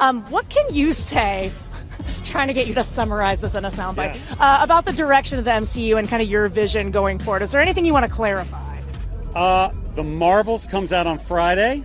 Um, what can you say? trying to get you to summarize this in a soundbite yeah. uh, about the direction of the MCU and kind of your vision going forward. Is there anything you want to clarify? Uh, the Marvels comes out on Friday.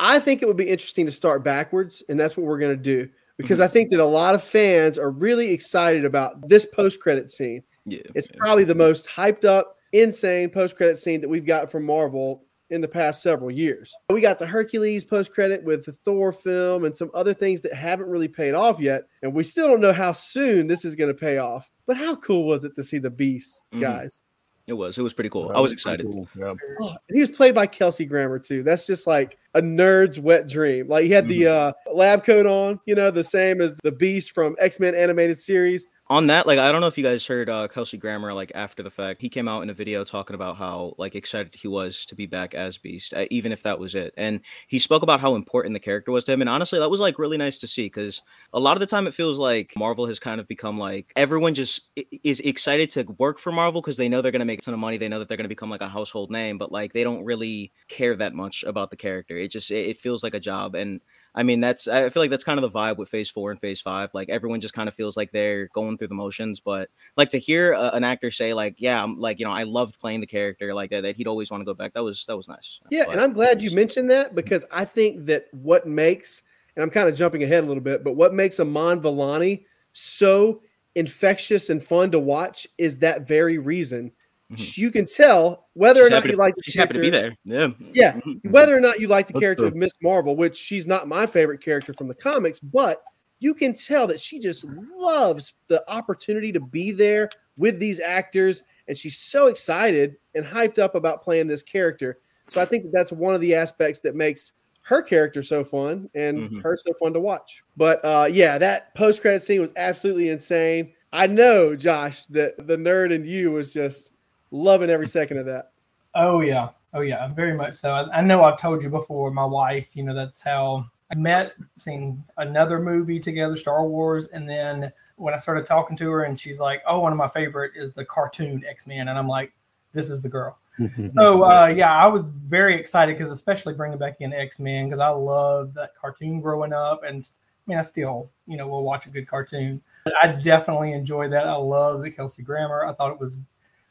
I think it would be interesting to start backwards, and that's what we're going to do because mm-hmm. I think that a lot of fans are really excited about this post credit scene. Yeah, it's yeah. probably the most hyped up, insane post credit scene that we've got from Marvel in the past several years. We got the Hercules post credit with the Thor film and some other things that haven't really paid off yet, and we still don't know how soon this is going to pay off. But how cool was it to see the Beast mm-hmm. guys? It was. It was pretty cool. I was excited. Cool. Yeah. Oh, he was played by Kelsey Grammer too. That's just like a nerd's wet dream. Like he had the mm-hmm. uh, lab coat on, you know, the same as the Beast from X Men animated series on that, like I don't know if you guys heard uh, Kelsey Grammer like after the fact. He came out in a video talking about how like excited he was to be back as Beast, uh, even if that was it. And he spoke about how important the character was to him. And honestly, that was like really nice to see because a lot of the time it feels like Marvel has kind of become like everyone just is excited to work for Marvel because they know they're going to make a ton of money. They know that they're going to become like a household name, but like they don't really care that much about the character. It just it, it feels like a job and I mean, that's I feel like that's kind of the vibe with Phase Four and Phase Five. Like everyone just kind of feels like they're going through the motions. But like to hear a, an actor say like, "Yeah, I'm like you know, I loved playing the character like that. That he'd always want to go back." That was that was nice. Yeah, but, and I'm glad you mentioned that because I think that what makes and I'm kind of jumping ahead a little bit, but what makes Iman Vellani so infectious and fun to watch is that very reason Mm-hmm. You can tell whether she's or not you to, like the she's happy to be there. Yeah. Yeah. Mm-hmm. Whether or not you like the character of Miss Marvel, which she's not my favorite character from the comics, but you can tell that she just loves the opportunity to be there with these actors. And she's so excited and hyped up about playing this character. So I think that that's one of the aspects that makes her character so fun and mm-hmm. her so fun to watch. But uh, yeah, that post credit scene was absolutely insane. I know, Josh, that the nerd in you was just Loving every second of that. Oh yeah, oh yeah, very much so. I, I know I've told you before. My wife, you know, that's how I met. Seen another movie together, Star Wars, and then when I started talking to her, and she's like, "Oh, one of my favorite is the cartoon X Men," and I'm like, "This is the girl." so uh, yeah, I was very excited because especially bringing back in X Men because I loved that cartoon growing up, and I mean I still you know will watch a good cartoon. But I definitely enjoyed that. I love the Kelsey Grammer. I thought it was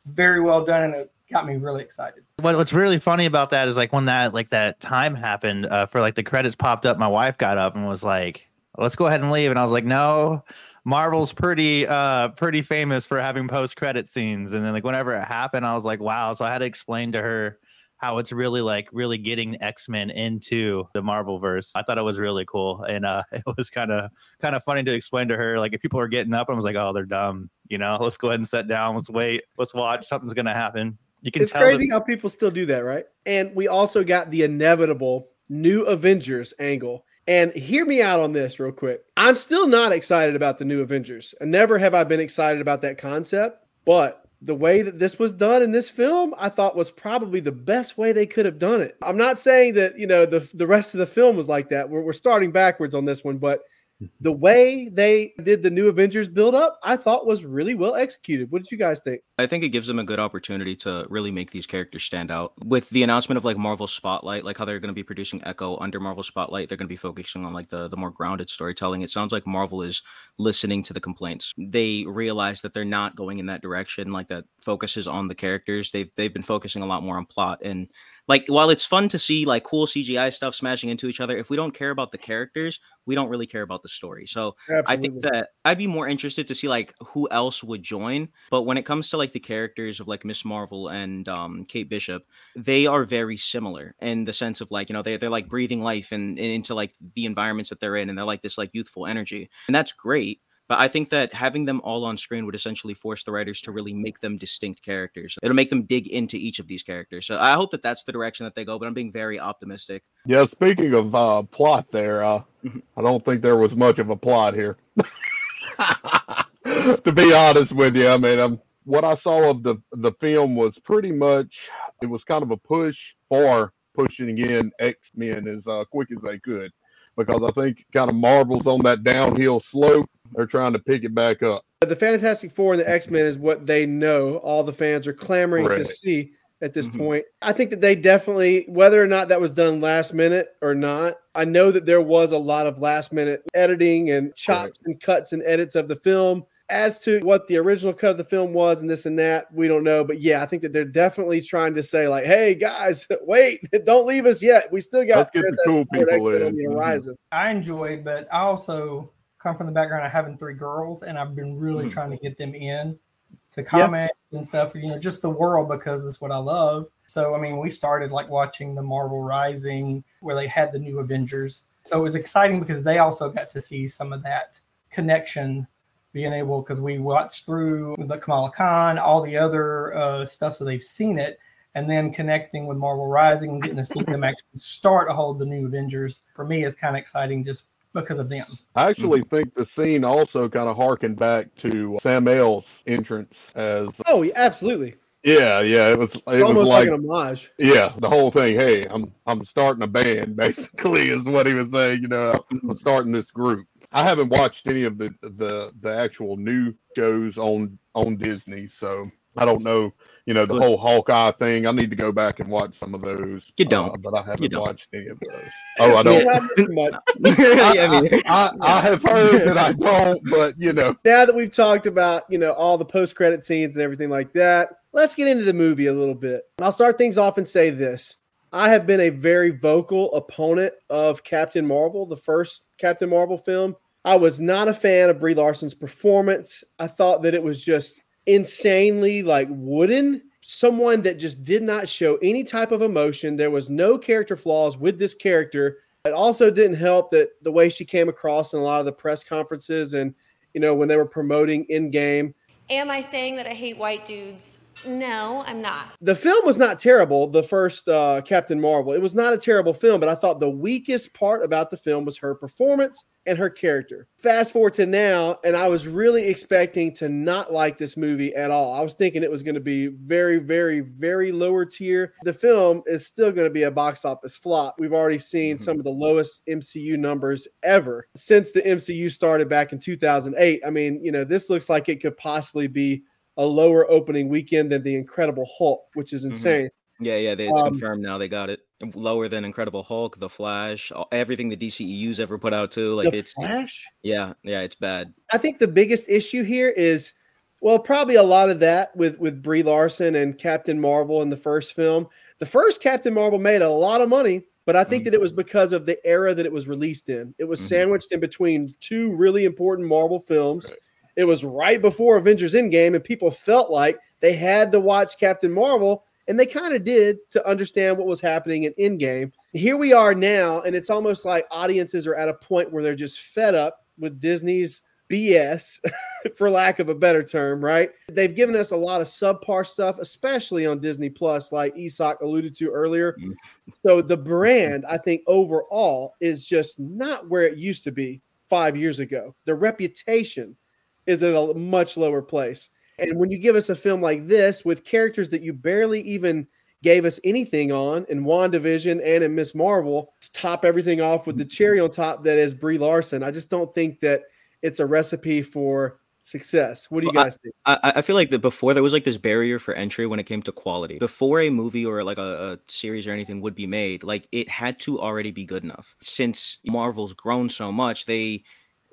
very well done and it got me really excited. What, what's really funny about that is like when that like that time happened uh, for like the credits popped up, my wife got up and was like, "Let's go ahead and leave," and I was like, "No." Marvel's pretty uh pretty famous for having post credit scenes and then like whenever it happened I was like wow so I had to explain to her how it's really like really getting X-Men into the Marvel verse. I thought it was really cool. And uh it was kind of kind of funny to explain to her. Like if people are getting up, I was like, oh, they're dumb. You know, let's go ahead and sit down. Let's wait. Let's watch. Something's gonna happen. You can it's crazy how people still do that, right? And we also got the inevitable new Avengers angle. And hear me out on this real quick. I'm still not excited about the new Avengers. And never have I been excited about that concept. But the way that this was done in this film, I thought was probably the best way they could have done it. I'm not saying that, you know, the, the rest of the film was like that. We're, we're starting backwards on this one, but the way they did the new Avengers build up, I thought was really well executed. What did you guys think? I think it gives them a good opportunity to really make these characters stand out. With the announcement of like Marvel Spotlight, like how they're going to be producing Echo under Marvel Spotlight, they're going to be focusing on like the the more grounded storytelling. It sounds like Marvel is listening to the complaints. They realize that they're not going in that direction, like that focuses on the characters. They've they've been focusing a lot more on plot and like while it's fun to see like cool CGI stuff smashing into each other, if we don't care about the characters, we don't really care about the story. So Absolutely. I think that I'd be more interested to see like who else would join. But when it comes to like the characters of like Miss Marvel and um, Kate Bishop, they are very similar in the sense of like you know they they're like breathing life and, and into like the environments that they're in, and they're like this like youthful energy, and that's great. But I think that having them all on screen would essentially force the writers to really make them distinct characters. It'll make them dig into each of these characters. So I hope that that's the direction that they go. But I'm being very optimistic. Yeah. Speaking of uh, plot, there, uh, mm-hmm. I don't think there was much of a plot here. to be honest with you, I mean, um, what I saw of the the film was pretty much it was kind of a push for pushing in X Men as uh, quick as they could because I think kind of Marvel's on that downhill slope. They're trying to pick it back up. The Fantastic Four and the X Men is what they know. All the fans are clamoring to see at this Mhm. point. I think that they definitely, whether or not that was done last minute or not, I know that there was a lot of last minute editing and chops and cuts and edits of the film. As to what the original cut of the film was and this and that, we don't know. But yeah, I think that they're definitely trying to say, like, hey guys, wait, don't leave us yet. We still got Let's get the cool people X-Men on in. the Mhm. horizon. I enjoy, but I also come from the background of having three girls, and I've been really Mhm. trying to get them in to comics and stuff. You know, just the world because it's what I love. So I mean, we started like watching the Marvel Rising, where they had the new Avengers. So it was exciting because they also got to see some of that connection being able because we watched through the Kamala Khan, all the other uh, stuff, so they've seen it, and then connecting with Marvel Rising and getting to see them actually start a hold the new Avengers for me is kind of exciting just because of them. I actually think the scene also kind of harkened back to Sam L's entrance as Oh, yeah, absolutely. yeah, yeah. It was it was Almost like, like an homage. yeah, the whole thing. Hey, I'm I'm starting a band. Basically, is what he was saying. You know, I'm starting this group. I haven't watched any of the the the actual new shows on on Disney, so I don't know. You know, the whole Hawkeye thing. I need to go back and watch some of those. You don't. uh, but I haven't watched any of those. Oh, I don't. See, not too much. yeah, I I, I have heard that I don't, but you know, now that we've talked about you know all the post credit scenes and everything like that let's get into the movie a little bit i'll start things off and say this i have been a very vocal opponent of captain marvel the first captain marvel film i was not a fan of brie larson's performance i thought that it was just insanely like wooden someone that just did not show any type of emotion there was no character flaws with this character it also didn't help that the way she came across in a lot of the press conferences and you know, when they were promoting in game. Am I saying that I hate white dudes? No, I'm not. The film was not terrible, the first uh, Captain Marvel. It was not a terrible film, but I thought the weakest part about the film was her performance and her character. Fast forward to now, and I was really expecting to not like this movie at all. I was thinking it was going to be very, very, very lower tier. The film is still going to be a box office flop. We've already seen Mhm. some of the lowest MCU numbers ever since the MCU started back in 2008. I mean, you know, this looks like it could possibly be a lower opening weekend than the Incredible Hulk, which is insane. yeah, yeah. They, it's Um, confirmed now. They got it lower than Incredible Hulk, The Flash, all- everything the DCEU's ever put out too. Like it's, Flash. yeah, yeah. It's bad. I think the biggest issue here is, well, probably a lot of that with with Brie Larson and Captain Marvel in the first film. The first Captain Marvel made a lot of money, but I think Mhm. that it was because of the era that it was released in. It was Mhm. sandwiched in between two really important Marvel films. Right. It was right before Avengers Endgame, and people felt like they had to watch Captain Marvel, and they kind of did to understand what was happening in Endgame. Here we are now, and it's almost like audiences are at a point where they're just fed up with Disney's BS, for lack of a better term, right? They've given us a lot of subpar stuff, especially on Disney Plus, like Esoc alluded to earlier. Mm. So the brand, I think, overall is just not where it used to be five years ago. The reputation is at a much lower place. And when you give us a film like this with characters that you barely even gave us anything on in WandaVision and in Miss Marvel, top everything off with the cherry on top that is Brie Larson. I just don't think that it's a recipe for success. What do you Well, guys think? I, I feel like that before there was like this barrier for entry when it came to quality. Before a movie or like a, a series or anything would be made, like it had to already be good enough. Since Marvel's grown so much, they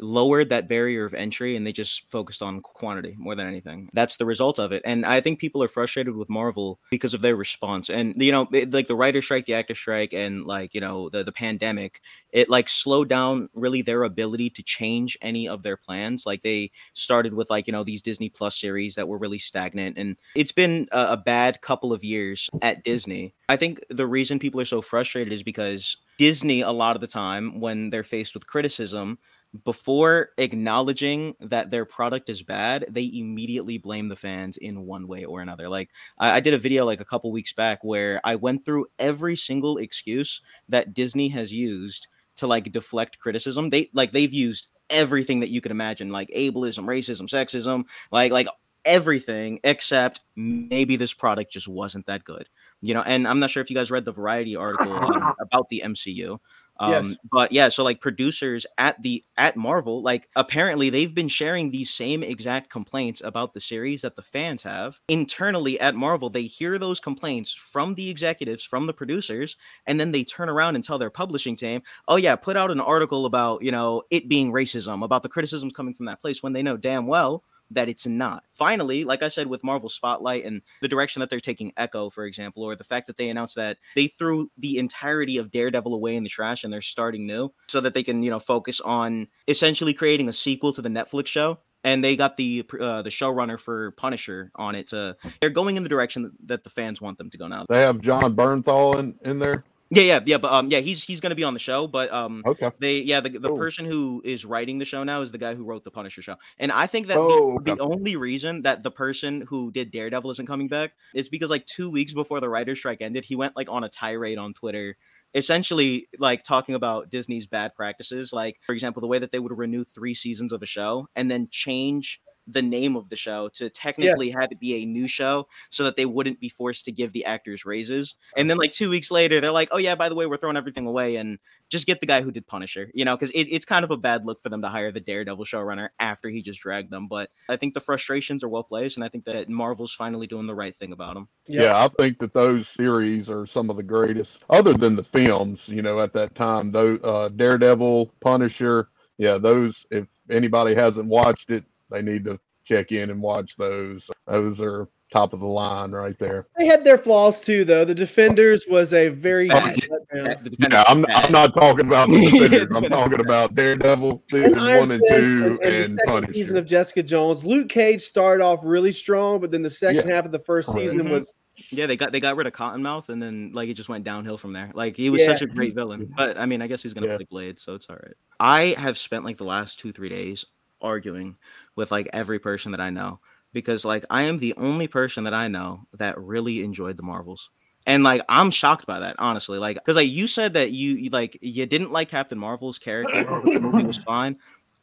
lowered that barrier of entry and they just focused on quantity more than anything. That's the result of it. And I think people are frustrated with Marvel because of their response. And you know, it, like the writer strike, the actor strike, and like you know the the pandemic, it like slowed down really their ability to change any of their plans. Like they started with like you know these Disney Plus series that were really stagnant, and it's been a, a bad couple of years at Disney. I think the reason people are so frustrated is because Disney, a lot of the time, when they're faced with criticism, before acknowledging that their product is bad, they immediately blame the fans in one way or another. Like I, I did a video like a couple weeks back where I went through every single excuse that Disney has used to like deflect criticism. They like they've used everything that you could imagine, like ableism, racism, sexism, like like everything except maybe this product just wasn't that good. You know, and I'm not sure if you guys read the Variety article um, about the MCU. Um, Yes. But yeah, so like producers at the at Marvel, like apparently they've been sharing these same exact complaints about the series that the fans have internally at Marvel. They hear those complaints from the executives, from the producers, and then they turn around and tell their publishing team, "Oh yeah, put out an article about you know it being racism, about the criticisms coming from that place," when they know damn well that it's not. Finally, like I said, with Marvel Spotlight and the direction that they're taking Echo, for example, or the fact that they announced that they threw the entirety of Daredevil away in the trash and they're starting new so that they can, you know, focus on essentially creating a sequel to the Netflix show. And they got the uh, the showrunner for Punisher on it. To they're going in the direction that the fans want them to go now. They have Jon Bernthal in, in there. Yeah, yeah, yeah. But um, yeah, he's he's gonna be on the show. But um, Okay. they yeah the, the person who is writing the show now is the guy who wrote the Punisher show, and I think that Oh, the, okay. the only reason that the person who did Daredevil isn't coming back is because like two weeks before the writer's strike ended, he went like on a tirade on Twitter, essentially like talking about Disney's bad practices, like for example the way that they would renew three seasons of a show and then change the name of the show to technically Yes. have it be a new show so that they wouldn't be forced to give the actors raises. And then like two weeks later, they're like, "Oh yeah, by the way, we're throwing everything away and just get the guy who did Punisher." You know, because it, it's kind of a bad look for them to hire the Daredevil showrunner after he just dragged them. But I think the frustrations are well placed, and I think that Marvel's finally doing the right thing about them. Yep. Yeah, I think that those series are some of the greatest, other than the films. You know, at that time, though, uh, Daredevil, Punisher. Yeah, those. If anybody hasn't watched it, they need to check in and watch those. Those are top of the line right there. They had their flaws too, though. The Defenders was a very Bad. letdown. Yeah, I'm. I'm not talking about the Defenders. I'm talking about Daredevil season And one and two and, and the and second Punisher. season of Jessica Jones. Luke Cage started off really strong, but then the second half of the first Correct. season Mhm. was Yeah, they got they got rid of Cottonmouth, and then like it just went downhill from there. Like he was Yeah. such a great villain, but I mean, I guess he's gonna Yeah. play Blade, so it's all right. I have spent like the last two three days arguing with like every person that I know because like I am the only person that I know that really enjoyed the Marvels. And like I'm shocked by that, honestly. Like, because like you said that you like you didn't like Captain Marvel's character, the movie was fine.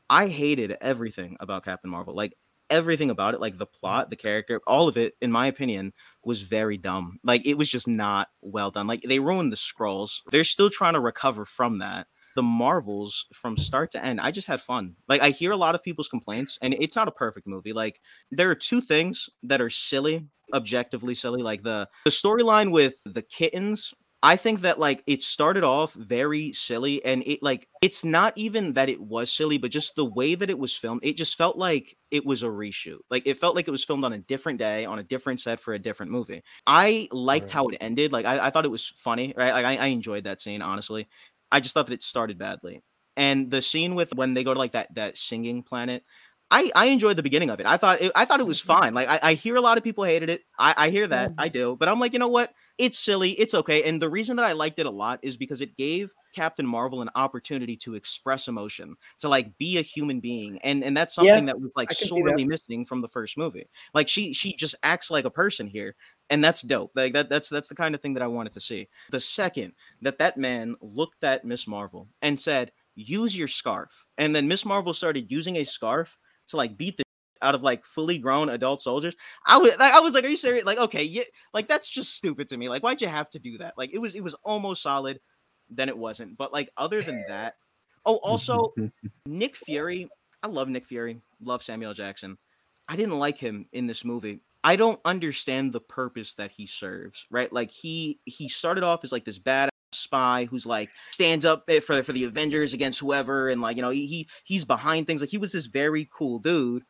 I hated everything about Captain Marvel. Like everything about it, like the plot, the character, all of it, in my opinion, was very dumb. Like it was just not well done. Like they ruined the Skrulls. They're still trying to recover from that. The Marvels from start to end, I just had fun. Like I hear a lot of people's complaints, and it's not a perfect movie. Like there are two things that are silly, objectively silly. Like the the storyline with the kittens I think that like it started off very silly and it like it's not even that it was silly, but just the way that it was filmed, it just felt like it was a reshoot. Like it felt like it was filmed on a different day, on a different set for a different movie. I liked Right. how it ended. Like I, I thought it was funny, right? Like I, I enjoyed that scene, honestly. I just thought that it started badly. And the scene with when they go to like that that singing planet, I, I enjoyed the beginning of it. I thought it, I thought it was mm-hmm. fine. Like I, I hear a lot of people hated it. I, I hear that. I mm-hmm. do. But I'm like, you know what? It's silly. It's okay. And the reason that I liked it a lot is because it gave Captain Marvel an opportunity to express emotion, to like be a human being. And and that's Yeah, something that was like I can see sorely missing from the first movie. Like she she just acts like a person here. And that's dope. Like that that's that's the kind of thing that I wanted to see. The second that that man looked at Miss Marvel and said, "Use your scarf." And then Miss Marvel started using a scarf to like beat the out of like fully grown adult soldiers. I was like, I was like, are you serious? Like, okay, yeah, like that's just stupid to me. Like, why'd you have to do that? Like, it was it was almost solid, then it wasn't. But like, other than that, oh, also Nick Fury. I love Nick Fury. Love Samuel Jackson. I didn't like him in this movie. I don't understand the purpose that he serves. Right? Like he he started off as like this bad spy who's like stands up eh, for for the Avengers against whoever, and like you know he, he he's behind things. Like he was this very cool dude.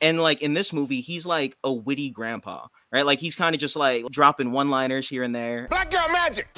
And like in this movie, he's like a witty grandpa, right? Like he's kind of just like dropping one-liners here and there. Black girl magic.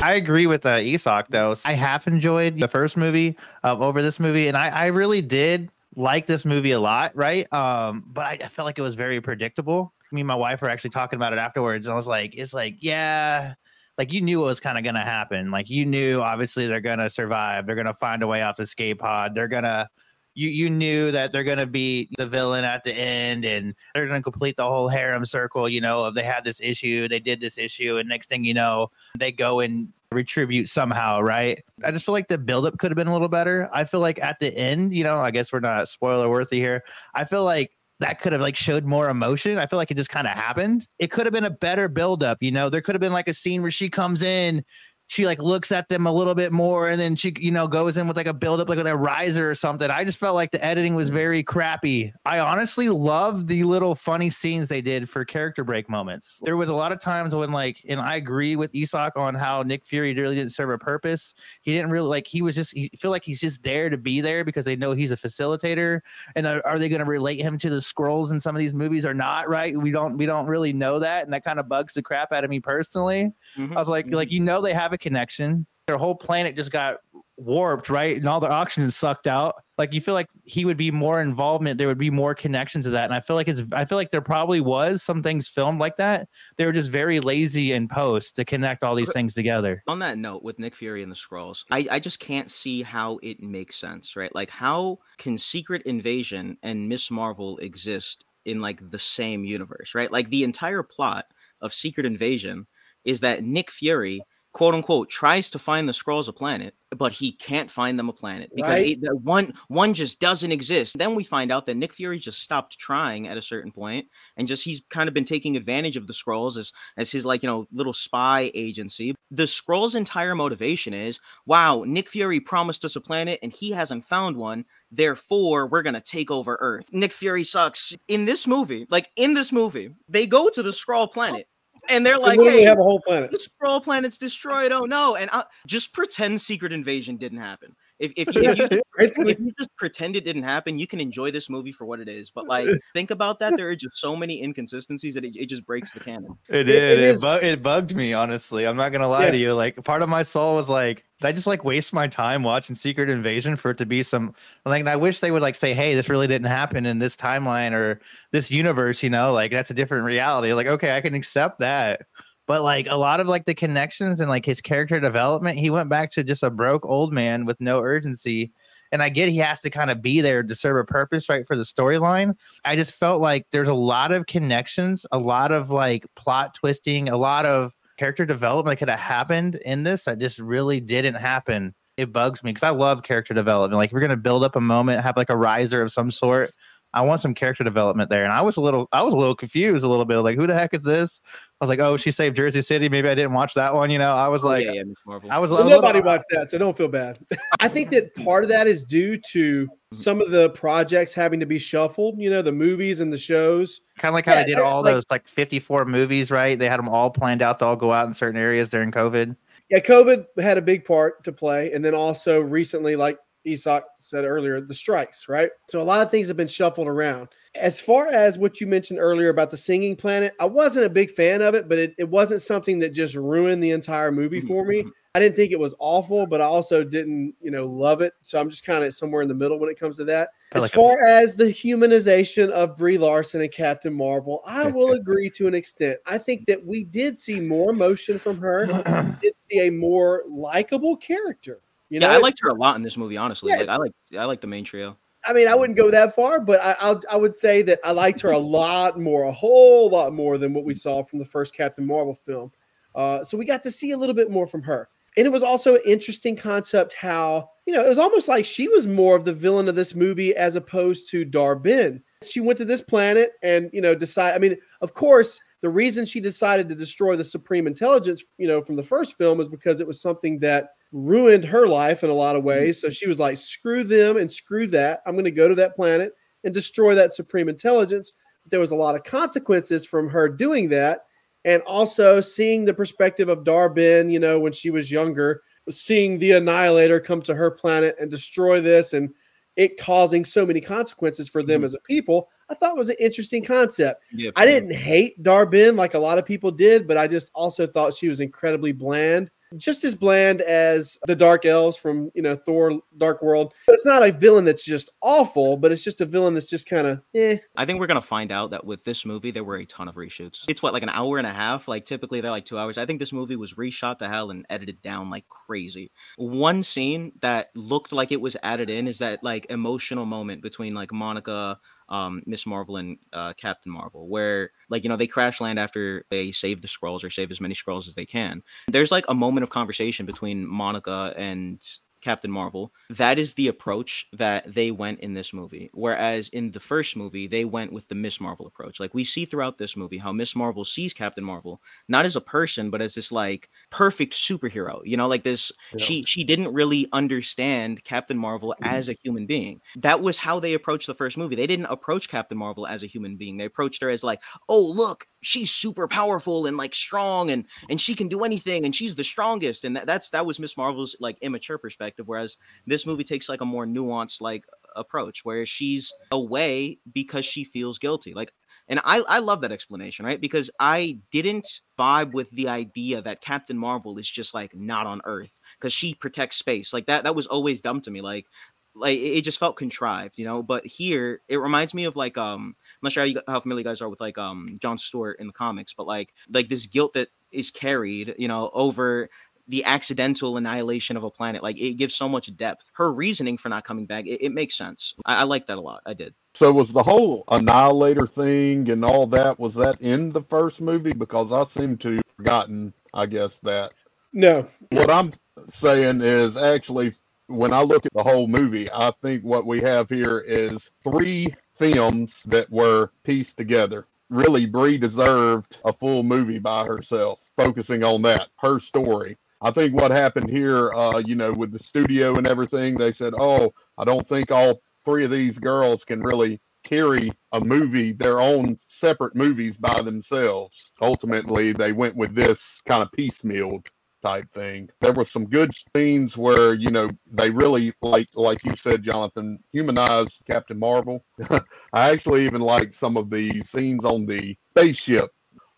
I agree with uh, Isak though. I half enjoyed the first movie um, over this movie, and I, I really did like this movie a lot, right? Um, but I, I felt like it was very predictable. Me and my wife were actually talking about it afterwards, and I was like, "It's like, yeah, like you knew what was kind of gonna happen. Like you knew, obviously, they're gonna survive. They're gonna find a way off the escape pod. They're gonna." You, you knew that they're gonna be the villain at the end and they're gonna complete the whole harem circle, you know, of they had this issue, they did this issue, and next thing you know, they go and retribute somehow, right? I just feel like the buildup could have been a little better. I feel like at the end, you know, I guess we're not spoiler worthy here. I feel like that could have like showed more emotion. I feel like it just kind of happened. It could have been a better buildup, you know. There could have been like a scene where she comes in she like looks at them a little bit more and then she you know goes in with like a build up like with a riser or something. I just felt like the editing was very crappy. I honestly love the little funny scenes they did for character break moments. There was a lot of times when like and i agree with isak on how nick fury really didn't serve a purpose. He didn't really like he was just he feel like he's just there to be there because they know he's a facilitator. And are, are they going to relate him to the Skrulls in some of these movies or not right? We don't we don't really know that and that kind of bugs the crap out of me personally. Mhm, I was like, mhm. like you know, they have a connection. Their whole planet just got warped, right? And all their oxygen sucked out. Like you feel like he would be more involvement. There would be more connections to that. And I feel like it's. I feel like there probably was some things filmed like that. They were just very lazy in post to connect all these things together. on that note with nick fury and the Skrulls I, I just can't see how it makes sense right like how can secret invasion and miss marvel exist in like the same universe right like the entire plot of secret invasion is that nick fury quote unquote tries to find the Skrulls a planet but he can't find them a planet because Right. it- the one one just doesn't exist. Then we find out that nick fury just stopped trying at a certain point and just he's kind of been taking advantage of the Skrulls as as his like you know little spy agency. The Skrulls entire motivation is wow nick fury promised us a planet and he hasn't found one. Therefore we're gonna take over earth. Nick fury sucks. In this movie like in this movie they go to the Skrull planet and they're like hey have a whole planet. the Skrull planet's destroyed. Oh no. And I, just pretend secret invasion didn't happen if, if, you, if you if you just pretend it didn't happen, you can enjoy this movie for what it is. But like, think about that. There are just so many inconsistencies that it, it just breaks the canon. It It- did. it It, is- bu- it bugged me, honestly. I'm not gonna lie Yeah. to you. Like, part of my soul was like, did I just like waste my time watching Secret Invasion for it to be some like? and I wish they would like say, "Hey, this really didn't happen in this timeline or this universe." You know, like that's a different reality. Like, okay, I can accept that. But like a lot of like the connections and like his character development, he went back to just a broke old man with no urgency. And I get he has to kind of be there to serve a purpose, right, for the storyline. I just felt like there's a lot of connections, a lot of like plot twisting, a lot of character development could have happened in this that just really didn't happen. It bugs me because I love character development. Like, we're gonna build up a moment, have like a riser of some sort. I want some character development there. And I was a little, I was a little confused, a little bit like, who the heck is this? I was like, oh, she saved Jersey City. Maybe I didn't watch that one. You know, I was Oh, like, yeah, yeah, I was, Well, a little- nobody watched that, so don't feel bad. I think that part of that is due to some of the projects having to be shuffled. You know, the movies and the shows. kind of like how Yeah, they did all like- those like 54 movies, right? They had them all planned out to all go out in certain areas during COVID. Yeah, COVID had a big part to play, and then also recently, like Isak said earlier, the strikes. Right, so a lot of things have been shuffled around. As far as what you mentioned earlier about the singing planet, I wasn't a big fan of it, but it, it wasn't something that just ruined the entire movie mm-hmm, for me. Mm-hmm. I didn't think it was awful, but I also didn't, you know, love it. So I'm just kind of somewhere in the middle when it comes to that. As like a- far as the humanization of Brie Larson and Captain Marvel, I will agree to an extent. I think that we did see more emotion from her. We did see a more likable character. You know, yeah, I liked her a lot in this movie. Honestly, Yeah, like I like I like the main trio. I mean, I wouldn't go that far, but I, I'll, I would say that I liked her a lot more, a whole lot more than what we saw from the first Captain Marvel film. Uh, so we got to see a little bit more from her. And it was also an interesting concept how, you know, it was almost like she was more of the villain of this movie as opposed to Dar-Benn. She went to this planet and, you know, decide. I mean, of course, the reason she decided to destroy the Supreme Intelligence, you know, from the first film was because it was something that ruined her life in a lot of ways. So she was like, screw them and screw that. I'm going to go to that planet and destroy that Supreme Intelligence. But there was a lot of consequences from her doing that. And also seeing the perspective of Dar-Benn, you know, when she was younger, seeing the Annihilator come to her planet and destroy this and it causing so many consequences for them Mhm. as a people, I thought was an interesting concept. Yeah, I didn't hate Dar-Benn like a lot of people did, but I just also thought she was incredibly bland, just as bland as the Dark Elves from you know Thor: Dark World. It's not a villain that's just awful, but it's just a villain that's just kind of eh. I think we're gonna find out that with this movie there were a ton of reshoots. It's what like an hour and a half. Like typically they're like two hours. I think this movie was reshot to hell and edited down like crazy. One scene that looked like it was added in is that like emotional moment between like Monica, um, Miss Marvel, and uh, Captain Marvel, where like you know they crash land after they save the Skrulls or save as many Skrulls as they can. There's like a moment of conversation between Monica and Captain Marvel. That is the approach that they went in this movie. Whereas in the first movie, they went with the Miss Marvel approach. Like we see throughout this movie how Miss Marvel sees Captain Marvel not as a person, but as this like perfect superhero. You know, like this. Yeah. She she didn't really understand Captain Marvel mm-hmm. as a human being. That was how they approached the first movie. They didn't approach Captain Marvel as a human being. They approached her as like, oh look, she's super powerful and like strong and and she can do anything and she's the strongest. And that, that's that was Miss Marvel's like immature perspective. Whereas this movie takes like a more nuanced like approach where she's away because she feels guilty. Like and I, I love that explanation, right? Because I didn't vibe with the idea that Captain Marvel is just like not on Earth because she protects space. Like that, that was always dumb to me. Like, like it just felt contrived, you know. But here, it reminds me of like um, not sure how, you, how familiar you guys are with like um John Stewart in the comics, but like like this guilt that is carried, you know, over the accidental annihilation of a planet. Like it gives so much depth. Her reasoning for not coming back, it, it makes sense. I, I like that a lot. I did. So was the whole Annihilator thing and all that was that in the first movie? Because I seem to have forgotten, I guess that. No, What I'm saying is actually when I look at the whole movie, I think what we have here is three films that were pieced together. Really, Brie deserved a full movie by herself, focusing on that, her story. I think what happened here, uh, you know, with the studio and everything, they said, "Oh, I don't think all three of these girls can really carry a movie, their own separate movies by themselves." Ultimately, they went with this kind of piecemeal type thing. There were some good scenes where you know they really like, like you said, Jonathan, humanized Captain Marvel. I actually even like some of the scenes on the spaceship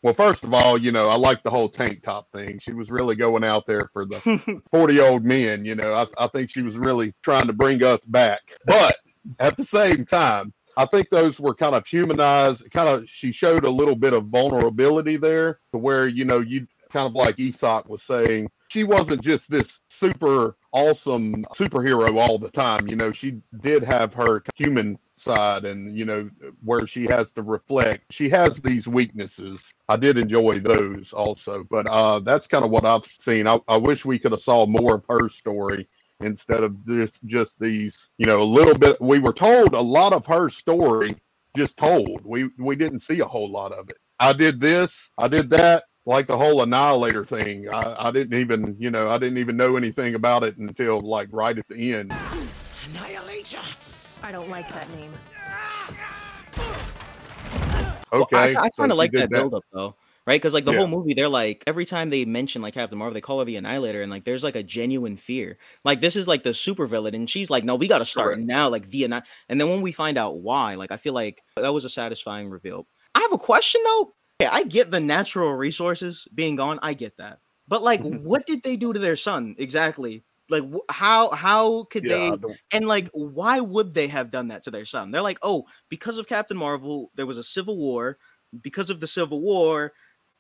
well, first of all, you know, I like the whole tank top thing. She was really going out there for the 40 old men. You know, I, I think she was really trying to bring us back. But at the same time, I think those were kind of humanized. Kind of, she showed a little bit of vulnerability there to where, you know, you kind of like Esoc was saying, she wasn't just this super awesome superhero all the time. You know, she did have her human side and you know where she has to reflect. She has these weaknesses. I did enjoy those also but uh that's kind of what i've seen. I, I wish we could have saw more of her story instead of just just these you know a little bit we were told a lot of her story just told. We we didn't see a whole lot of it. I did this i did that like the whole annihilator thing i, I didn't even you know i didn't even know anything about it until like right at the end annihilator I don't like that name. Well, okay I, I kind she of like did that build up though, right? Because like the Yeah. whole movie, they're like every time they mention like Captain Marvel, they call her the Annihilator, and like there's like a genuine fear. Like this is like the super villain, and she's like, no, we got to start Correct. now, like the Anni-. And then when we find out why, like I feel like that was a satisfying reveal. I have a question though. Yeah, I get the natural resources being gone. I get that, but like, mm-hmm. what did they do to their son exactly? Like, how how could Yeah, they? And like, why would they have done that to their son? They're like, oh, because of Captain Marvel, there was a civil war. Because of the civil war,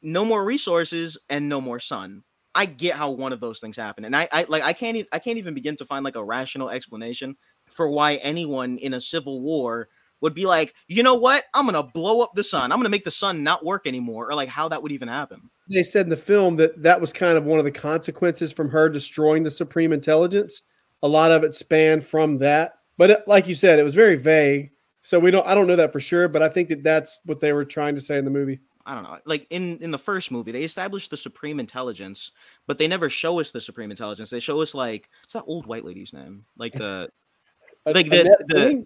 no more resources and no more sun. I get how one of those things happened, and I, I like I can't e- I can't even begin to find like a rational explanation for why anyone in a civil war would be like, you know what, I'm gonna blow up the sun. I'm gonna make the sun not work anymore, or like how that would even happen. they said in the film that that was kind of one of the consequences from her destroying the supreme intelligence. A lot of it spanned from that, but it, like you said, it was very vague. So we don't. I don't know that for sure, but I think that that's what they were trying to say in the movie. I don't know. Like in in the first movie, they established the supreme intelligence, but they never show us the supreme intelligence. They show us like what's that old white lady's name? Like the Like the- the-?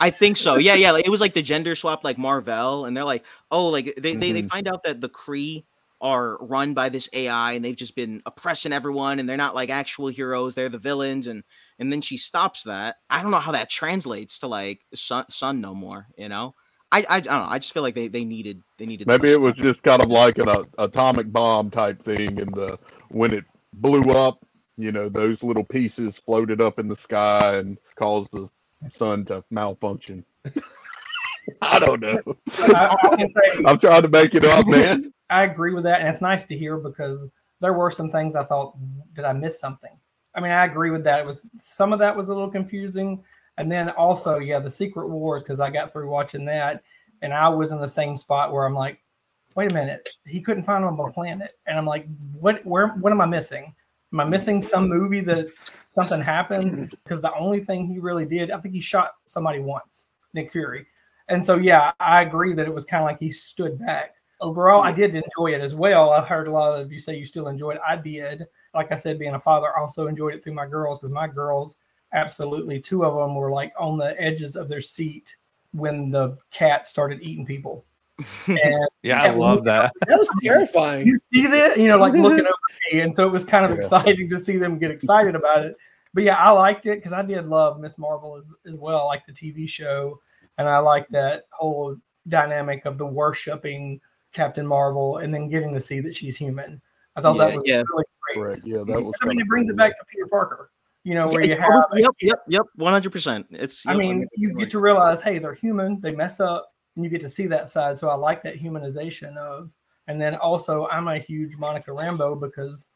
I think so. Yeah, yeah. Like, it was like the gender swap, like Marvel, and they're like, oh, like they, they they Mhm. find out that the Kree are run by this AI, and they've just been oppressing everyone, and they're not like actual heroes; they're the villains, and and then she stops that. I don't know how that translates to like sun, sun no more. You know, I, I I don't know. I just feel like they they needed they needed. Maybe it was just kind of like an uh, atomic bomb type thing, and the when it blew up, you know, those little pieces floated up in the sky and caused the sun to malfunction. I don't know. I, I can say I'm trying to make it up, man. I agree with that, and it's nice to hear because there were some things I thought, did I miss something? I mean, I agree with that. It was some of that was a little confusing, and then also, yeah, the Secret Wars because I got through watching that, and I was in the same spot where I'm like, wait a minute, he couldn't find him on the planet, and I'm like, what? Where? What am I missing? Am I missing some movie that something happened? Because the only thing he really did, I think he shot somebody once, Nick Fury. And so, yeah, I agree that it was kind of like he stood back. Overall, I did enjoy it as well. I heard a lot of you say you still enjoyed it. I did. Like I said, being a father, I also enjoyed it through my girls because my girls, absolutely, two of them were like on the edges of their seat when the cat started eating people. And Yeah, I love that. That was terrifying. you see that, you know, like mm-hmm. looking over me. And so it was kind of Yeah. exciting to see them get excited about it. But yeah, I liked it because I did love Miss Marvel as, as well, like the TV show. And I like that whole dynamic of the worshiping Captain Marvel and then getting to see that she's human. I thought that was yeah. really great. Correct. Yeah, that was. I mean, it brings cool, it back to Peter Parker, you know, where you have yep, yep, yep, one hundred percent. It's. I yep, mean, you get to realize, hey, they're human. They mess up, and you get to see that side. So I like that humanization of. And then also, I'm a huge Monica Rambeau because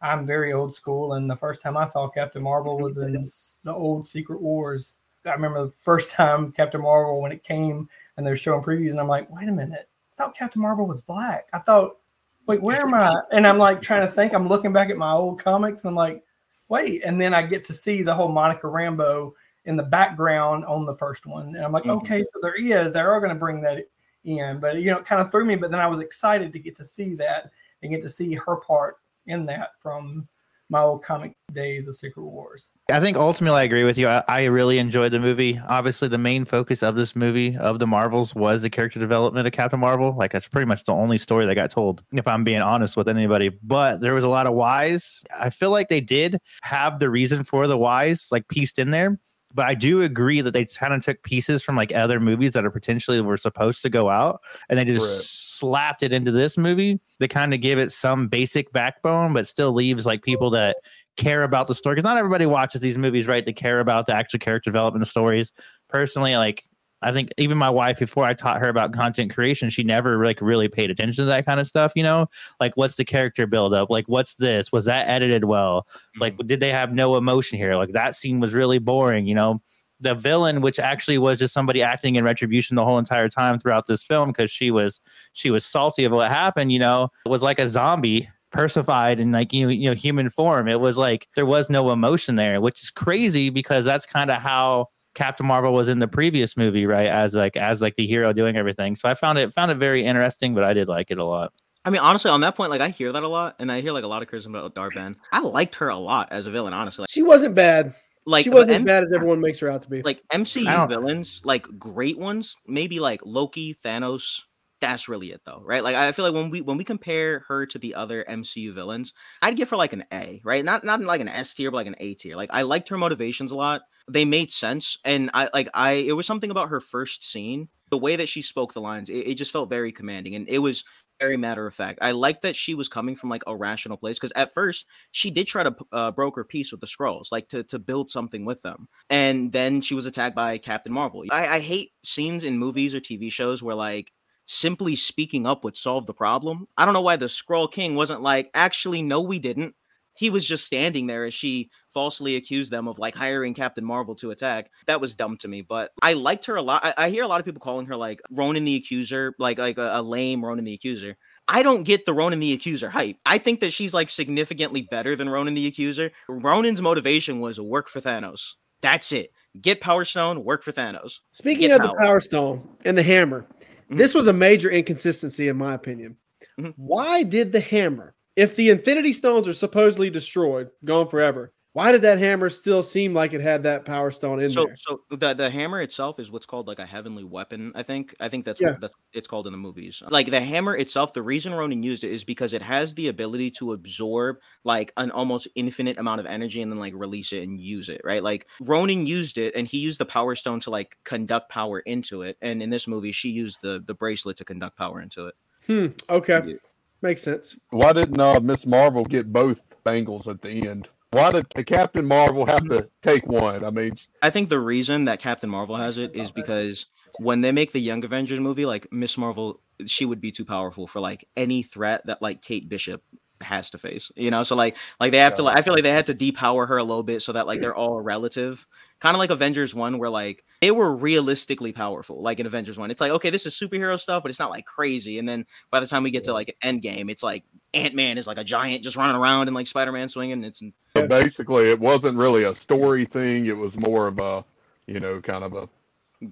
I'm very old school. And the first time I saw Captain Marvel was in the old Secret Wars. I remember the first time Captain Marvel when it came and they're showing previews, and I'm like, wait a minute, I thought Captain Marvel was black. I thought, wait, where am I? And I'm like trying to think. I'm looking back at my old comics, and I'm like, wait. And then I get to see the whole Monica Rambeau in the background on the first one. And I'm like, Mhm. okay, so there is, they are going to bring that in. But, you know, it kind of threw me. But then I was excited to get to see that and get to see her part in that from my old comic days of Secret Wars. I think ultimately I agree with you. I, I really enjoyed the movie. Obviously, the main focus of this movie of the Marvels was the character development of Captain Marvel. Like that's pretty much the only story that got told, if I'm being honest with anybody. But there was a lot of whys. I feel like they did have the reason for the whys like pieced in there. But I do agree that they kind of took pieces from like other movies that are potentially were supposed to go out and they just Correct. slapped it into this movie. They kind of give it some basic backbone, but still leaves like people that care about the story because not everybody watches these movies right to care about the actual character development stories personally like i think even my wife before i taught her about content creation she never like really paid attention to that kind of stuff you know? Like what's the character build up like what's this? Was that edited well? Like mm-hmm. did they have no emotion here? Like that scene was really boring you know? The villain which actually was just somebody acting in retribution the whole entire time throughout this film because she was she was salty of what happened you know? Was like a zombie persified in like you you know human form. It was like there was no emotion there which is crazy because that's kind of how captain marvel was in the previous movie right as like as like the hero doing everything so i found it found it very interesting but i did like it a lot I mean, honestly, on that point, like I hear that a lot, and I hear like a lot of criticism about Dar-Benn. I liked her a lot as a villain, honestly. Like, She wasn't bad. Like she wasn't as M- bad as everyone makes her out to be. like I MCU villains, like great ones, maybe like Loki, Thanos. That's really it, though, right? Like I feel like when we when we compare her to the other MCU villains, I'd give her like an A, right? Not not like an S tier, but like an A tier. Like I liked her motivations a lot. They made sense, and I like I. It was something about her first scene, the way that she spoke the lines. It, it just felt very commanding, and it was very matter of fact. I like that she was coming from like a rational place because at first she did try to uh, broker peace with the Skrulls, like to to build something with them and then she was attacked by Captain Marvel. I, I hate scenes in movies or TV shows where like simply speaking up would solve the problem. I don't know why the Skrull King wasn't like, actually, no, we didn't. He was just standing there as she falsely accused them of like hiring Captain Marvel to attack. That was dumb to me, but I liked her a lot. I, I hear a lot of people calling her like Ronan the Accuser, like like a, a lame Ronan the Accuser. I don't get the Ronan the Accuser hype. I think that she's like significantly better than Ronan the Accuser. Ronan's motivation was work for Thanos. That's it. Get Power Stone, work for Thanos. Speaking Get of the power. Power Stone and the hammer, Mhm. this was a major inconsistency in my opinion. Mhm. Why did the hammer, if the Infinity Stones are supposedly destroyed, gone forever, why did that hammer still seem like it had that Power Stone in so there? so the the hammer itself is what's called like a heavenly weapon i think i think that's Yeah. what that's it's called in the movies like the hammer itself the reason ronan used it is because it has the ability to absorb like an almost infinite amount of energy and then like release it and use it right like ronan used it and he used the power stone to like conduct power into it and in this movie she used the the bracelet to conduct power into it Hmm. Okay. Yeah. Makes sense. Why didn't uh, Miss Marvel get both bangles at the end? Why did the Captain Marvel have to take one? I mean, I think the reason that Captain Marvel has it is because when they make the Young Avengers movie, like Miss Marvel, she would be too powerful for like any threat that like Kate Bishop has to face. You know, so like like they have to. Like, I feel like they had to depower her a little bit so that like they're all relative. Kind of like Avengers one, where like they were realistically powerful. Like in Avengers one, it's like okay, this is superhero stuff, but it's not like crazy. And then by the time we get to like Endgame, it's like Ant Man is like a giant just running around and like Spider Man swinging. It's So basically, it wasn't really a story thing. It was more of a, you know, kind of a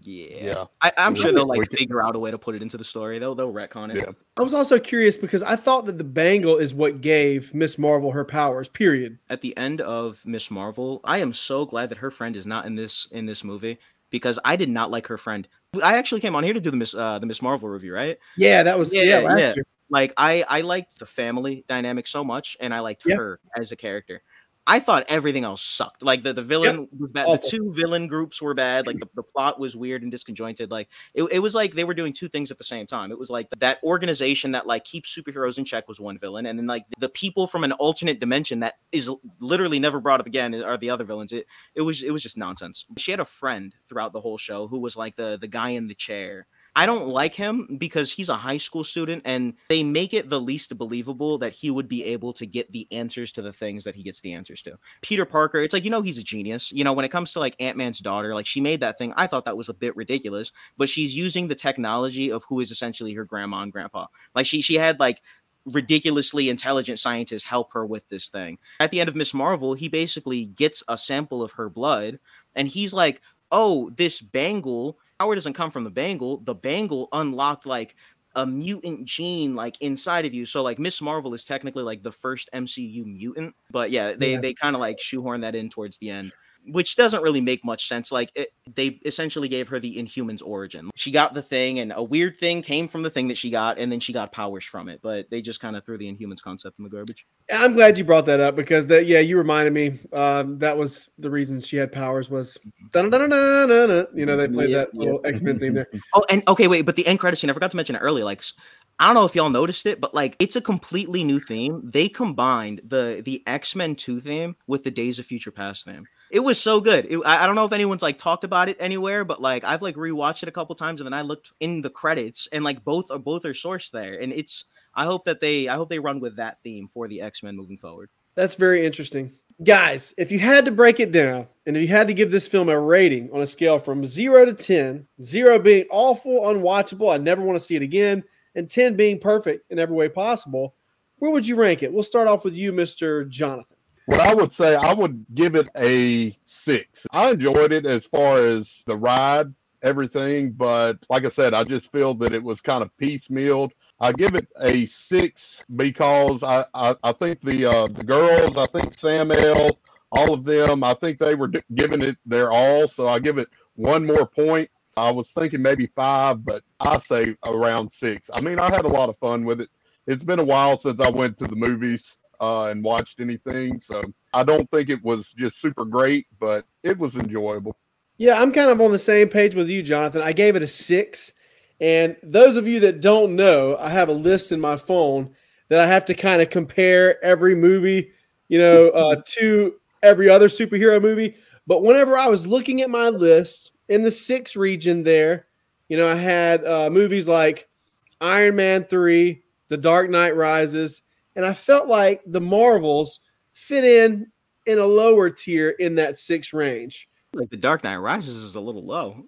yeah. yeah. I, I'm sure they'll like can- figure out a way to put it into the story. They'll they'll retcon it. Yeah. I was also curious because I thought that the bangle is what gave Miss Marvel her powers. Period. At the end of Miss Marvel, I am so glad that her friend is not in this in this movie because I did not like her friend. I actually came on here to do the Miss uh, the Miss Marvel review, right? Yeah, that was yeah, Yeah, last yeah. year. like I I liked the family dynamic so much, and I liked Yeah. her as a character. I thought everything else sucked. Like the, the villain was bad. The two villain groups were bad. Like the, the plot was weird and disconjointed. Like it, it was like they were doing two things at the same time. It was like that organization that like keeps superheroes in check was one villain, and then like the people from an alternate dimension that is literally never brought up again are the other villains. It it was it was just nonsense. She had a friend throughout the whole show who was like the the guy in the chair I don't like him because he's a high school student and they make it the least believable that he would be able to get the answers to the things that he gets the answers to. Peter Parker, it's like, you know, he's a genius. You know, when it comes to like Ant Man's daughter, like she made that thing. I thought that was a bit ridiculous, but she's using the technology of who is essentially her grandma and grandpa. Like she, she had like, ridiculously intelligent scientists help her with this thing. At the end of Ms. Marvel, he basically gets a sample of her blood and he's like, "Oh, this bangle power doesn't come from the bangle. The bangle unlocked like a mutant gene like inside of you. So like Ms. Marvel is technically like the first MCU mutant, but yeah, they Yeah. they kind of like shoehorn that in towards the end, which doesn't really make much sense. Like it, they essentially gave her the Inhumans origin. She got the thing, and a weird thing came from the thing that she got, and then she got powers from it. But they just kind of threw the Inhumans concept in the garbage. I'm glad you brought that up because that yeah, you reminded me. Um, that was the reason she had powers was. You know they played Yeah, that little X Men theme there. Oh, and okay, wait, but the end credits scene, I forgot to mention it earlier. Like, I don't know if y'all noticed it, but like, it's a completely new theme. They combined the the X Men Two theme with the Days of Future Past theme. It was so good. It, I, don't know if anyone's like talked about it anywhere, but like, I've like rewatched it a couple times, and then I looked in the credits, and like both are both are sourced there, and it's. I hope that they I hope they run with that theme for the X Men moving forward. That's very interesting. Guys, if you had to break it down and if you had to give this film a rating on a scale from zero to 10, zero being awful, unwatchable, I never want to see it again, and 10 being perfect in every way possible, where would you rank it? We'll start off with you, Mr. Jonathan. What I would say, I would give it a six. I enjoyed it as far as the ride, everything, but like I said, I just feel that it was kind of piecemealed. I give it a six because I, I, I think the uh, the girls, I think Sam L, all of them, I think they were d- giving it their all. So I give it one more point. I was thinking maybe five, but I say around six. I mean, I had a lot of fun with it. It's been a while since I went to the movies uh, and watched anything, so I don't think it was just super great, but it was enjoyable. Yeah, I'm kind of on the same page with you, Jonathan. I gave it a six. And those of you that don't know, I have a list in my phone that I have to kind of compare every movie, you know, uh, to every other superhero movie. But whenever I was looking at my list in the six region there, you know, I had uh, movies like Iron Man 3, The Dark Knight Rises, and I felt like the Marvels fit in in a lower tier in that six range. Like the Dark Knight Rises is a little low.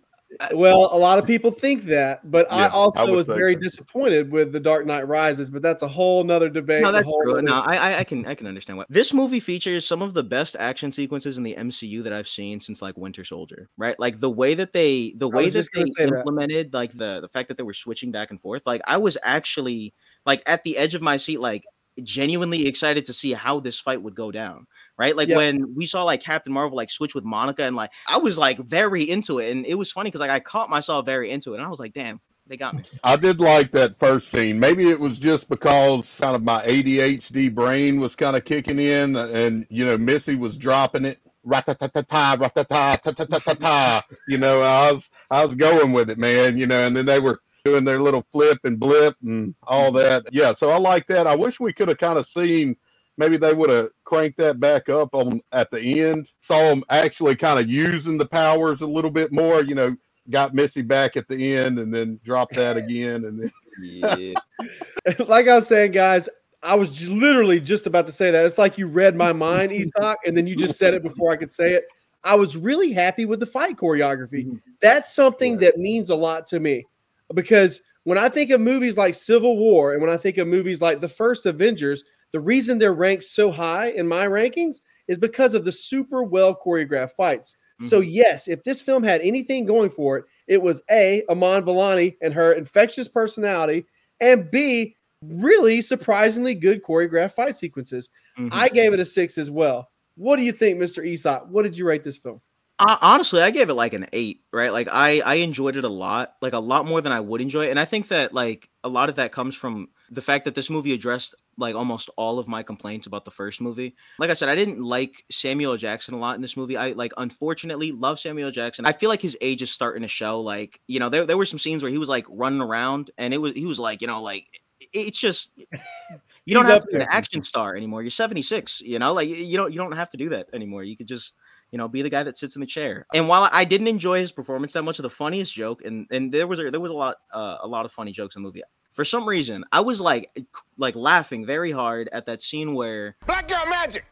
Well, a lot of people think that, but I Yeah, I also would was very so. disappointed with The Dark Knight Rises, but that's a whole nother debate. No, that's whole true. nother- No, I, I- I can I can understand what this movie features some of the best action sequences in the MCU that I've seen since like Winter Soldier. Right, like the way that they the way that they say that. implemented like the the fact that they were switching back and forth. Like I was actually like at the edge of my seat, like genuinely excited to see how this fight would go down. Right, like Yeah. when we saw like Captain Marvel like switch with Monica, and like I was like very into it, and it was funny because like I caught myself very into it, and I was like, damn, they got me. I did like that first scene. Maybe it was just because kind of my ADHD brain was kind of kicking in, uh, and you know, Missy was dropping it. Rat-ta-ta-ta-ta, rat-ta-ta, ta-ta-ta-ta-ta. You know, I was I was going with it, man. You know, and then they were doing their little flip and blip and all that. Yeah, so I like that. I wish we could have kind of seen. Maybe they would have cranked that back up on at the end. Saw them actually kind of using the powers a little bit more. You know, got Missy back at the end and then dropped that again and then Yeah. like I was saying, guys, I was j- literally just about to say that. It's like you read my mind, Estock, and then you just said it before I could say it. I was really happy with the fight choreography. Mhm. That's something that means a lot to me because when I think of movies like Civil War and when I think of movies like the first Avengers, the reason they're ranked so high in my rankings is because of the super well choreographed fights. Mm-hmm. So, yes, if this film had anything going for it, it was A, Iman Vellani and her infectious personality, and B, really surprisingly good choreographed fight sequences. Mm-hmm. I gave it a six as well. What do you think, Mr. Esoc? What did you rate this film? Honestly, I gave it like an eight, right? Like I I enjoyed it a lot, like a lot more than I would enjoy it. And I think that like a lot of that comes from the fact that this movie addressed like almost all of my complaints about the first movie. Like I said, I didn't like Samuel Jackson a lot in this movie. I like unfortunately love Samuel Jackson. I feel like his age is starting to show. Like, you know, there, there were some scenes where he was like running around and it was he was like, you know, like it's just you don't have to be an action star anymore. You're 76, you know, like you don't you don't have to do that anymore. You could just you know, be the guy that sits in the chair. And while I didn't enjoy his performance that much, of the funniest joke, and and there was a, there was a lot uh, a lot of funny jokes in the movie. For some reason, I was like like laughing very hard at that scene where Black Girl Magic.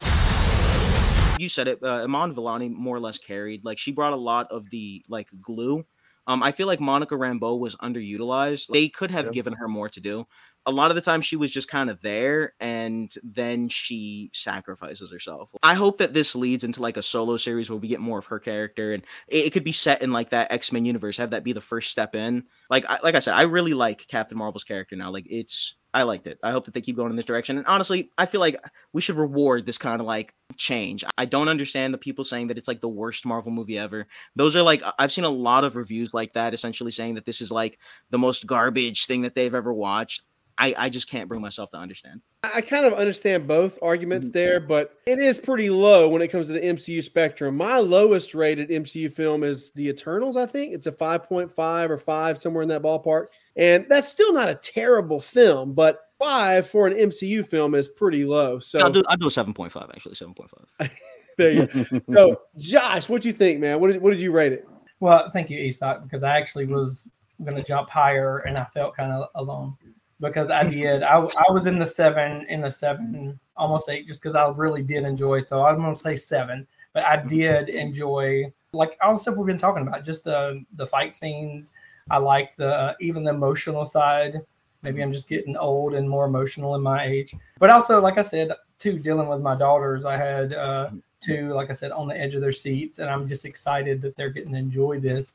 You said it. Uh, Iman Vellani more or less carried. Like she brought a lot of the like glue. Um, I feel like Monica Rambeau was underutilized. They could have given her more to do a lot of the time she was just kind of there and then she sacrifices herself. I hope that this leads into like a solo series where we get more of her character and it, it could be set in like that X-Men universe, have that be the first step in. Like I, like I said, I really like Captain Marvel's character now. Like it's I liked it. I hope that they keep going in this direction. And honestly, I feel like we should reward this kind of like change. I don't understand the people saying that it's like the worst Marvel movie ever. Those are like I've seen a lot of reviews like that essentially saying that this is like the most garbage thing that they've ever watched. I, I just can't bring myself to understand. I kind of understand both arguments mm-hmm. there, but it is pretty low when it comes to the MCU spectrum. My lowest rated MCU film is The Eternals, I think. It's a 5.5 or 5, somewhere in that ballpark. And that's still not a terrible film, but 5 for an MCU film is pretty low. So I'll do, I'll do a 7.5, actually, 7.5. there you go. so, Josh, what do you think, man? What did, what did you rate it? Well, thank you, Esoc, because I actually was going to jump higher and I felt kind of alone because I did. I, I was in the seven, in the seven, almost eight, just because I really did enjoy. So I'm going to say seven, but I did enjoy like all the stuff we've been talking about, just the the fight scenes. I like the uh, even the emotional side. Maybe I'm just getting old and more emotional in my age, but also like I said, too dealing with my daughters. I had uh, two, like I said, on the edge of their seats, and I'm just excited that they're getting to enjoy this.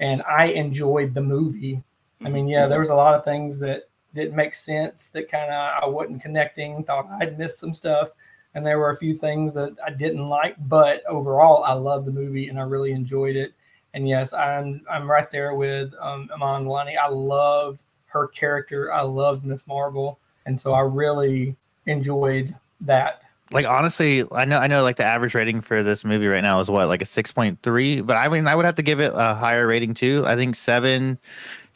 And I enjoyed the movie. I mean, yeah, there was a lot of things that didn't make sense that kind of I wasn't connecting, thought I'd missed some stuff. And there were a few things that I didn't like, but overall, I loved the movie and I really enjoyed it. And yes, I'm I'm right there with um, Iman Vellani. I love her character. I loved Ms. Marvel, and so I really enjoyed that. Like honestly, I know I know like the average rating for this movie right now is what like a six point three, but I mean I would have to give it a higher rating too. I think seven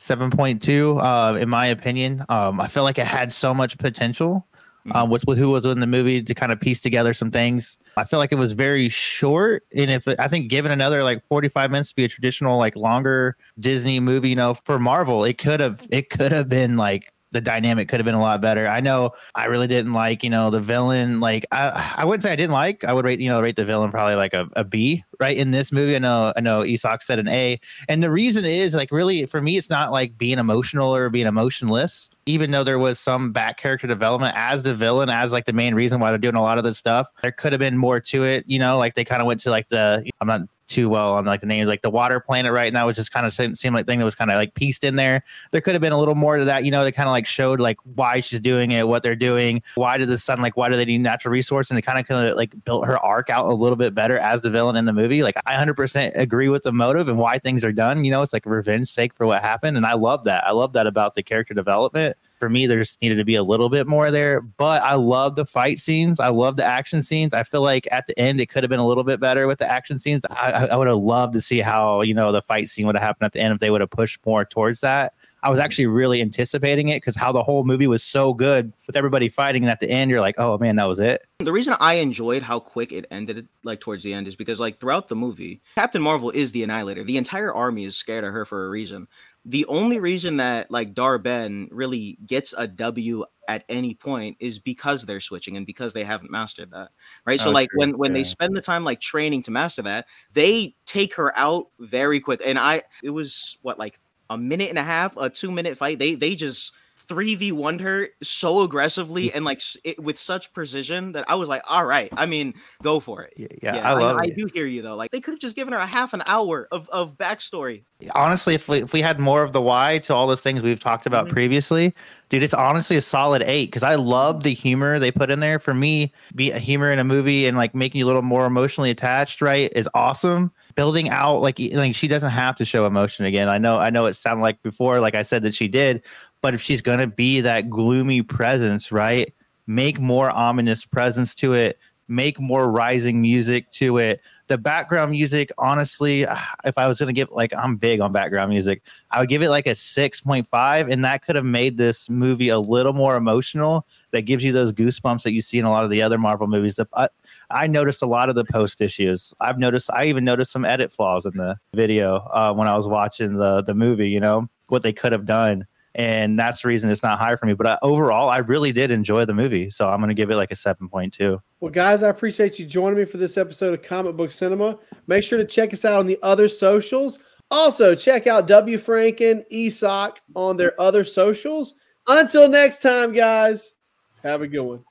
7.2 uh, in my opinion um, i feel like it had so much potential mm-hmm. um, with, with who was in the movie to kind of piece together some things i feel like it was very short and if i think given another like 45 minutes to be a traditional like longer disney movie you know for marvel it could have it could have been like the dynamic could have been a lot better. I know I really didn't like, you know, the villain. Like I, I wouldn't say I didn't like. I would rate, you know, rate the villain probably like a, a B, right? In this movie. I know I know Esoc said an A. And the reason is like really for me, it's not like being emotional or being emotionless, even though there was some back character development as the villain, as like the main reason why they're doing a lot of this stuff. There could have been more to it, you know, like they kind of went to like the I'm not too well on like the names, like the water planet, right? That was just kind of seemed like thing that was kind of like pieced in there. There could have been a little more to that, you know, they kind of like showed like why she's doing it, what they're doing, why did the sun, like why do they need natural resource, and they kind of kind of like built her arc out a little bit better as the villain in the movie. Like I 100% agree with the motive and why things are done. You know, it's like revenge sake for what happened, and I love that. I love that about the character development for me, there just needed to be a little bit more there. But I love the fight scenes. I love the action scenes. I feel like at the end it could have been a little bit better with the action scenes. I, I would have loved to see how you know the fight scene would have happened at the end if they would have pushed more towards that. I was actually really anticipating it because how the whole movie was so good with everybody fighting, and at the end you're like, oh man, that was it. The reason I enjoyed how quick it ended, like towards the end, is because like throughout the movie, Captain Marvel is the Annihilator. The entire army is scared of her for a reason the only reason that like Dar-Benn really gets a W at any point is because they're switching and because they haven't mastered that. Right. So oh, like true. when when yeah. they spend the time like training to master that, they take her out very quick. And I it was what like a minute and a half, a two minute fight. They they just three v one her so aggressively and like it, with such precision that I was like, all right. I mean, go for it. Yeah, yeah, I love I, it. I do hear you though. Like they could have just given her a half an hour of of backstory. honestly, if we if we had more of the why to all those things we've talked about Mhm. previously, dude, it's honestly a solid eight because I love the humor they put in there. For me, be a humor in a movie and like making you a little more emotionally attached, right, is awesome. Building out like like she doesn't have to show emotion again. I know I know it sounded like before, like I said that she did, but if she's gonna be that gloomy presence, right, make more ominous presence to it. Make more rising music to it. The background music honestly if i was to give like i'm big on background music. I would give it like a 6.5 and that could have made this movie a little more emotional. That gives you those goosebumps that you see in a lot of the other marvel movies. The- I, I noticed a lot of the post issues. I've noticed i even noticed some edit flaws in the video uh, when i was watching the the movie you know what they could have done and that's the reason it's not higher for me but uh, overall i really did enjoy the movie so i'm going to give it like a 7.2 Well, guys, I appreciate you joining me for this episode of Comic Book Cinema. Make sure to check us out on the other socials. Also, check out W. Franken, ESOC on their other socials. Until next time, guys, have a good one.